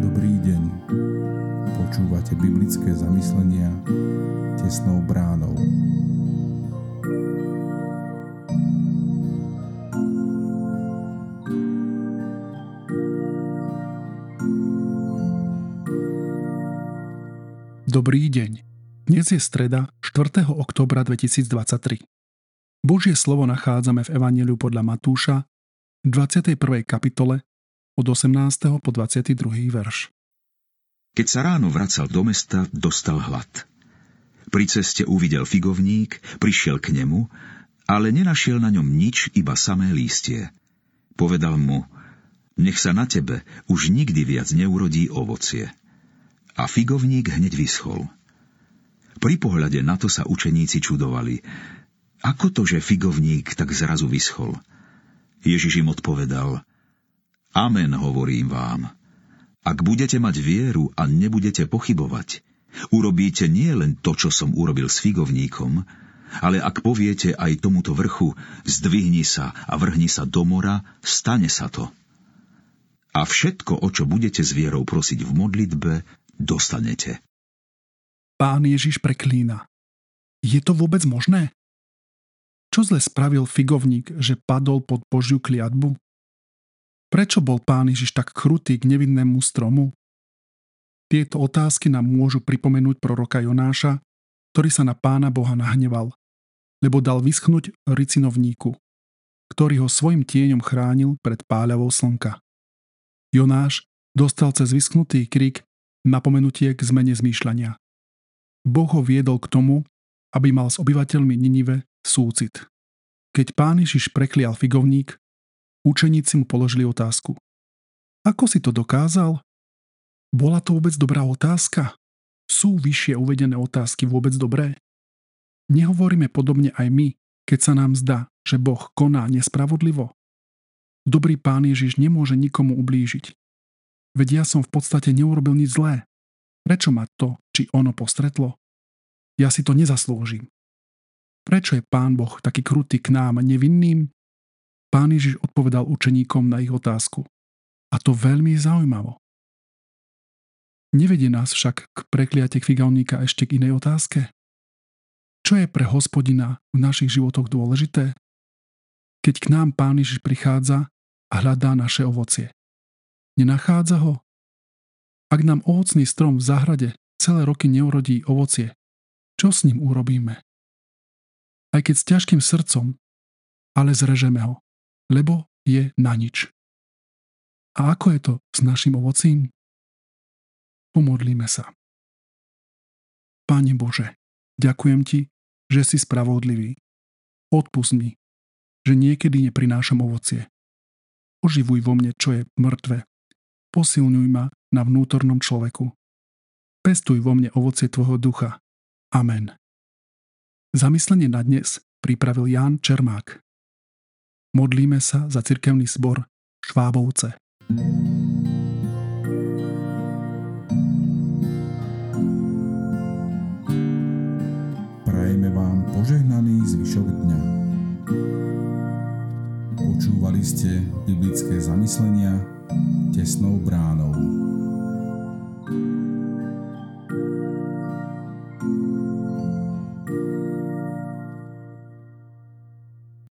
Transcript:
Dobrý deň. Počúvate biblické zamyslenia tesnou bránou. Dobrý deň. Dnes je streda 4. oktobra 2023. Božie slovo nachádzame v Evangeliu podľa Matúša v 21. kapitole od 18. po 22. verš. Keď sa ráno vracal do mesta, dostal hlad. Pri ceste uvidel figovník, prišiel k nemu, ale nenašiel na ňom nič, iba samé lístie. Povedal mu, nech sa na tebe už nikdy viac neurodí ovocie a figovník hneď vyschol. Pri pohľade na to sa učeníci čudovali. Ako to, že figovník tak zrazu vyschol? Ježiš im odpovedal, Amen hovorím vám. Ak budete mať vieru a nebudete pochybovať, urobíte nie len to, čo som urobil s figovníkom, ale ak poviete aj tomuto vrchu, zdvihni sa a vrhni sa do mora, stane sa to. A všetko, o čo budete s vierou prosiť v modlitbe, dostanete. Pán Ježiš preklína. Je to vôbec možné? Čo zle spravil figovník, že padol pod Božiu kliatbu? Prečo bol pán Ježiš tak krutý k nevinnému stromu? Tieto otázky nám môžu pripomenúť proroka Jonáša, ktorý sa na pána Boha nahneval, lebo dal vyschnúť ricinovníku, ktorý ho svojim tieňom chránil pred páľavou slnka. Jonáš dostal cez vyschnutý krik napomenutie k zmene zmýšľania. Boh ho viedol k tomu, aby mal s obyvateľmi Ninive súcit. Keď pán Ježiš preklial figovník, učeníci mu položili otázku. Ako si to dokázal? Bola to vôbec dobrá otázka? Sú vyššie uvedené otázky vôbec dobré? Nehovoríme podobne aj my, keď sa nám zdá, že Boh koná nespravodlivo? Dobrý pán Ježiš nemôže nikomu ublížiť. Veď ja som v podstate neurobil nič zlé. Prečo ma to či ono postretlo? Ja si to nezaslúžim. Prečo je Pán Boh taký krutý k nám nevinným? Pán Ježiš odpovedal učeníkom na ich otázku. A to veľmi zaujímavo. Nevedie nás však k prekliatek figauníka ešte k inej otázke. Čo je pre hospodina v našich životoch dôležité? Keď k nám Pán Ježiš prichádza a hľadá naše ovocie. Nenachádza ho? Ak nám ovocný strom v záhrade celé roky neurodí ovocie, čo s ním urobíme? Aj keď s ťažkým srdcom, ale zrežeme ho, lebo je na nič. A ako je to s našim ovocím? Pomodlíme sa. Pane Bože, ďakujem Ti, že si spravodlivý. Odpust mi, že niekedy neprinášam ovocie. Oživuj vo mne, čo je mŕtve Posilňuj ma na vnútornom človeku. Pestuj vo mne ovocie Tvojho ducha. Amen. Zamyslenie na dnes pripravil Ján Čermák. Modlíme sa za cirkevný zbor Švábovce. Prajeme vám požehnaný zvyšok dňa. Počúvali ste biblické zamyslenia tesnou bránou.